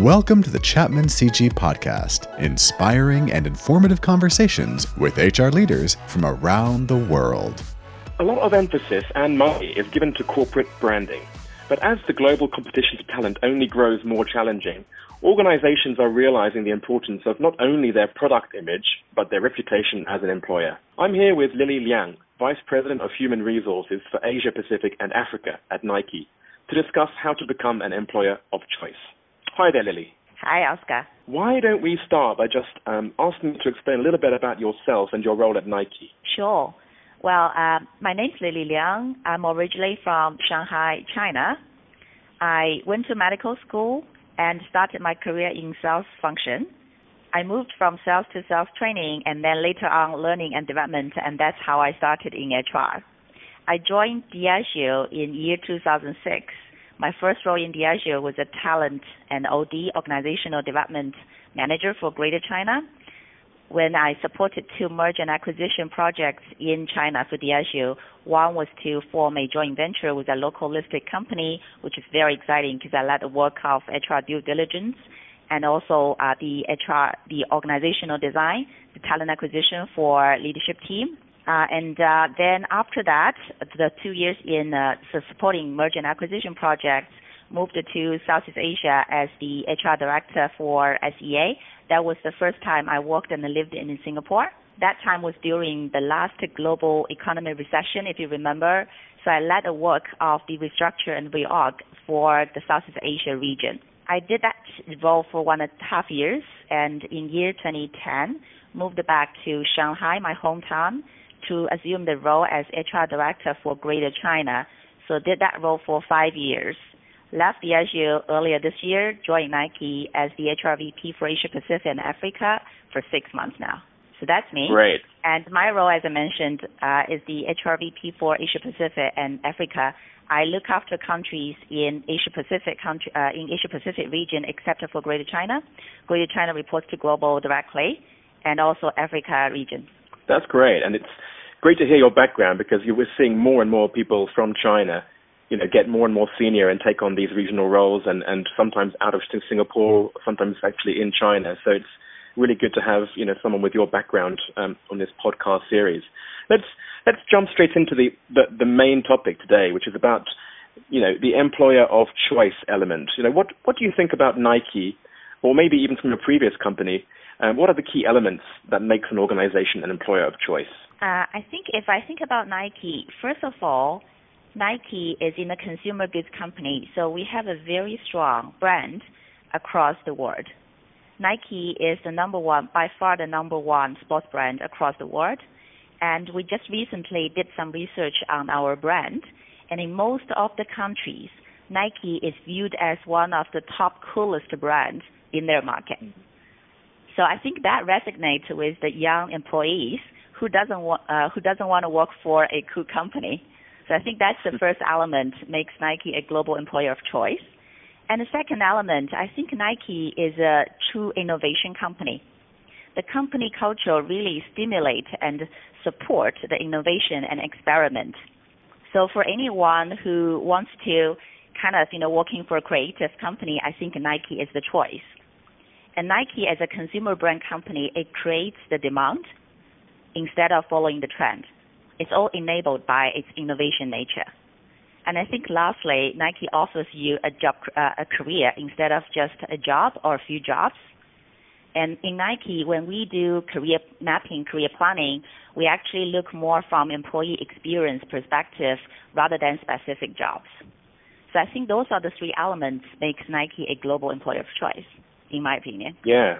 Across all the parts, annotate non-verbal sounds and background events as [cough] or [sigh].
Welcome to the Chapman CG Podcast, inspiring and informative conversations with HR leaders from around the world. A lot of emphasis and money is given to corporate branding. But as the global competition for talent only grows more challenging, organizations are realizing the importance of not only their product image, but their reputation as an employer. I'm here with Lily Liang, Vice President of Human Resources for Asia Pacific and Africa at Nike, to discuss how to become an employer of choice. Hi there, Lily. Hi, Oscar. Why don't we start by just um, asking to explain a little bit about yourself and your role at Nike? Sure. Well, uh, my name is Lily Liang. I'm originally from Shanghai, China. I went to medical school and started my career in sales function. I moved from sales to sales training and then later on learning and development, and that's how I started in HR. I joined Diageo in year 2006 my first role in Diageo was a talent and OD organizational development manager for Greater China. When I supported two merger and acquisition projects in China for Diageo, one was to form a joint venture with a local listed company, which is very exciting because I led the work of HR due diligence and also uh, the HR, the organizational design, the talent acquisition for leadership team, uh, and uh, then after that, the two years in uh, supporting merger and acquisition projects, moved to Southeast Asia as the HR director for SEA. That was the first time I worked and lived in Singapore. That time was during the last global economic recession, if you remember. So I led the work of the restructure and reorg for the Southeast Asia region. I did that role for one and a half years, and in year 2010, moved back to Shanghai, my hometown, to assume the role as HR director for Greater China. So did that role for five years. Left Diageo earlier this year, joined Nike as the HR VP for Asia Pacific and Africa for six months now. So that's me. Great. And my role, as I mentioned, uh, is the HR VP for Asia Pacific and Africa. I look after countries in Asia Pacific country, uh, in Asia Pacific region, except for Greater China. Greater China reports to global directly, and also Africa region. That's great, and it's great to hear your background because you were seeing more and more people from China, you know, get more and more senior and take on these regional roles, and and sometimes out of Singapore, sometimes actually in China. So it's really good to have you know someone with your background um, on this podcast series. Let's let's jump straight into the, the the main topic today, which is about you know the employer of choice element. You know, what what do you think about Nike, or maybe even from your previous company? Um, what are the key elements that makes an organization an employer of choice? Uh, I think if I think about Nike, first of all, Nike is in a consumer goods company, so we have a very strong brand across the world. Nike is the number one, by far the number one sports brand across the world. And we just recently did some research on our brand. And in most of the countries, Nike is viewed as one of the top coolest brands in their market. So I think that resonates with the young employees who doesn't want uh, who doesn't want to work for a cool company. So I think that's the first element makes Nike a global employer of choice. And the second element, I think Nike is a true innovation company. The company culture really stimulate and support the innovation and experiment. So for anyone who wants to kind of, you know, working for a creative company, I think Nike is the choice. And Nike as a consumer brand company, it creates the demand instead of following the trend. It's all enabled by its innovation nature. And I think lastly, Nike offers you a job, uh, a career instead of just a job or a few jobs. And in Nike, when we do career mapping, career planning, we actually look more from employee experience perspective rather than specific jobs. So I think those are the three elements makes Nike a global employer of choice, in my opinion. Yeah.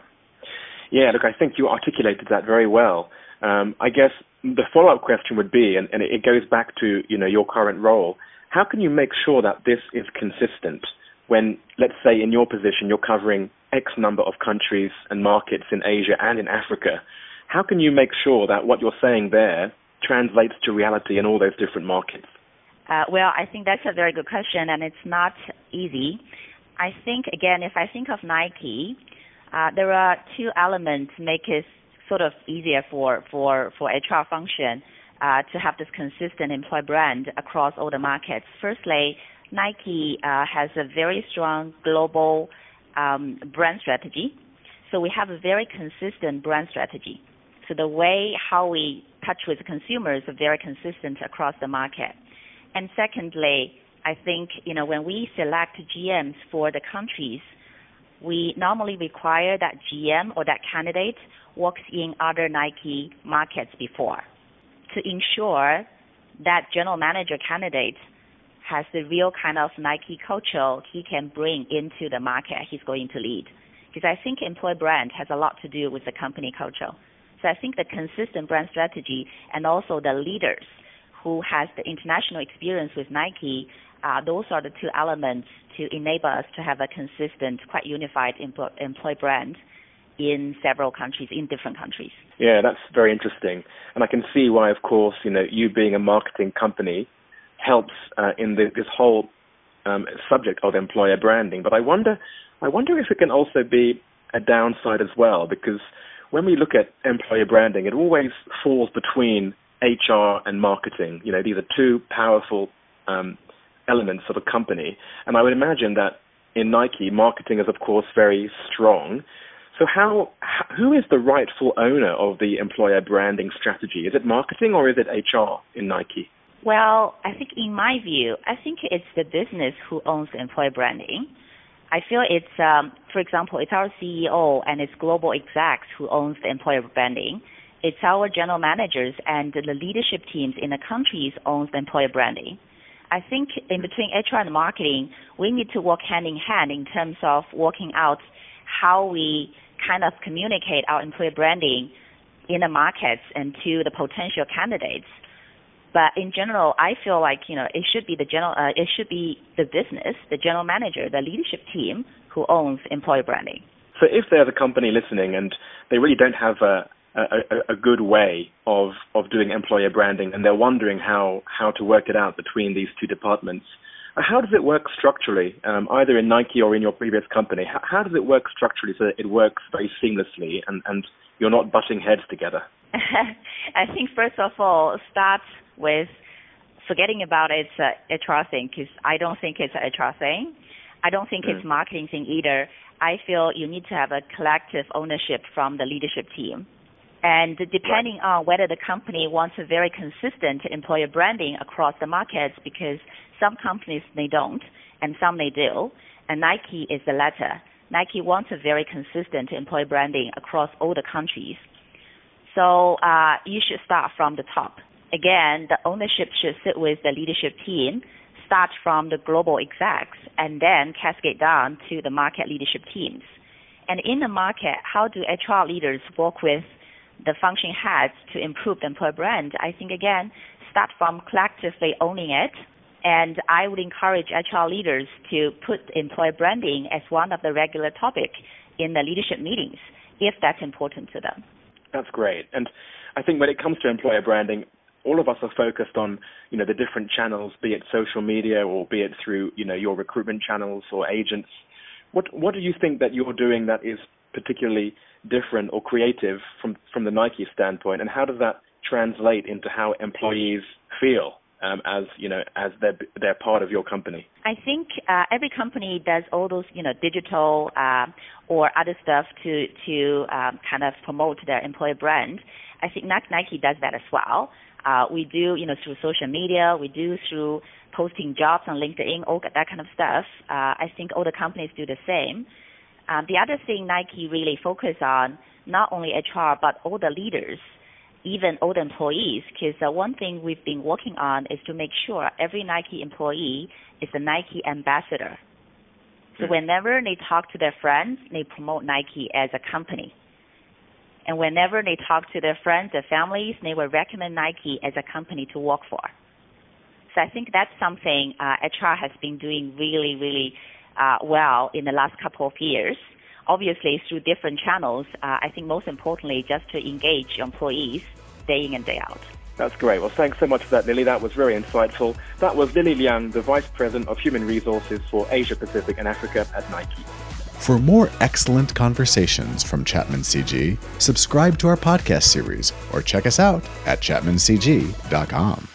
Yeah, look, I think you articulated that very well. Um, I guess the follow-up question would be, and, and it goes back to you know your current role. How can you make sure that this is consistent when, let's say, in your position, you're covering X number of countries and markets in Asia and in Africa? How can you make sure that what you're saying there translates to reality in all those different markets? Uh, well, I think that's a very good question, and it's not easy. I think again, if I think of Nike, uh, there are two elements make it sort of easier for for for HR function uh, to have this consistent employee brand across all the markets. Firstly, Nike uh, has a very strong global um, brand strategy. So we have a very consistent brand strategy. So the way how we touch with consumers are very consistent across the market. And secondly, I think you know when we select GMs for the countries, we normally require that GM or that candidate works in other Nike markets before to ensure that general manager candidate has the real kind of Nike culture he can bring into the market he's going to lead. Because I think employee brand has a lot to do with the company culture. So I think the consistent brand strategy and also the leaders who has the international experience with Nike, uh, those are the two elements to enable us to have a consistent, quite unified employee brand in several countries, in different countries. Yeah, that's very interesting. And I can see why, of course, you know, you being a marketing company helps uh, in the, this whole um, subject of employer branding. But I wonder, I wonder if it can also be a downside as well, because when we look at employer branding, it always falls between HR and marketing. You know, these are two powerful um, elements of a company, and I would imagine that in Nike, marketing is of course very strong. So how, who is the rightful owner of the employer branding strategy? Is it marketing or is it HR in Nike? Well, I think in my view, I think it's the business who owns the employer branding. I feel it's, um, for example, it's our CEO and its global execs who owns the employer branding. It's our general managers and the leadership teams in the countries owns the employer branding. I think in between HR and marketing, we need to work hand in hand in terms of working out how we kind of communicate our employer branding in the markets and to the potential candidates. But in general, I feel like you know it should be the general, uh, it should be the business, the general manager, the leadership team who owns employer branding. So if there's a company listening and they really don't have a a, a, good way of of doing employer branding, and they're wondering how how to work it out between these two departments. How does it work structurally, um, either in Nike or in your previous company? How, how, does it work structurally so that it works very seamlessly and, and you're not butting heads together? [laughs] I think first of all, start with forgetting about it's a HR thing because I don't think it's a HR thing. I don't think mm. it's marketing thing either. I feel you need to have a collective ownership from the leadership team. And depending right. on whether the company wants a very consistent employer branding across the markets, because some companies they don't, and some they do, and Nike is the latter. Nike wants a very consistent employer branding across all the countries. So uh, you should start from the top. Again, the ownership should sit with the leadership team, start from the global execs, and then cascade down to the market leadership teams. And in the market, how do HR leaders work with the function heads to improve the employer brand, I think again, start from collectively owning it. And I would encourage HR leaders to put employer branding as one of the regular topic in the leadership meetings if that's important to them. That's great. And I think when it comes to employer branding, all of us are focused on, you know, the different channels, be it social media or be it through, you know, your recruitment channels or agents. What what do you think that you're doing that is particularly different or creative from from the Nike standpoint, and how does that translate into how employees feel um, as you know as they're they're part of your company? I think uh, every company does all those you know digital uh, or other stuff to to um, kind of promote their employer brand. I think Nike does that as well. Uh, we do you know through social media, we do through posting jobs on LinkedIn, all that kind of stuff. Uh, I think all the companies do the same. Um, the other thing Nike really focus on, not only HR, but all the leaders, even all the employees, because uh, one thing we've been working on is to make sure every Nike employee is a Nike ambassador. So mm. whenever they talk to their friends, they promote Nike as a company. And whenever they talk to their friends, their families, they will recommend Nike as a company to work for. So I think that's something uh, HR has been doing really, really well in the last couple of years. Obviously, through different channels, uh, I think most importantly, just to engage employees day in and day out. That's great. Well, thanks so much for that, Lily. That was very insightful. That was Lily Liang, the Vice President of Human Resources for Asia Pacific and Africa at Nike. For more excellent conversations from Chapman CG, subscribe to our podcast series or check us out at chapmancg.com.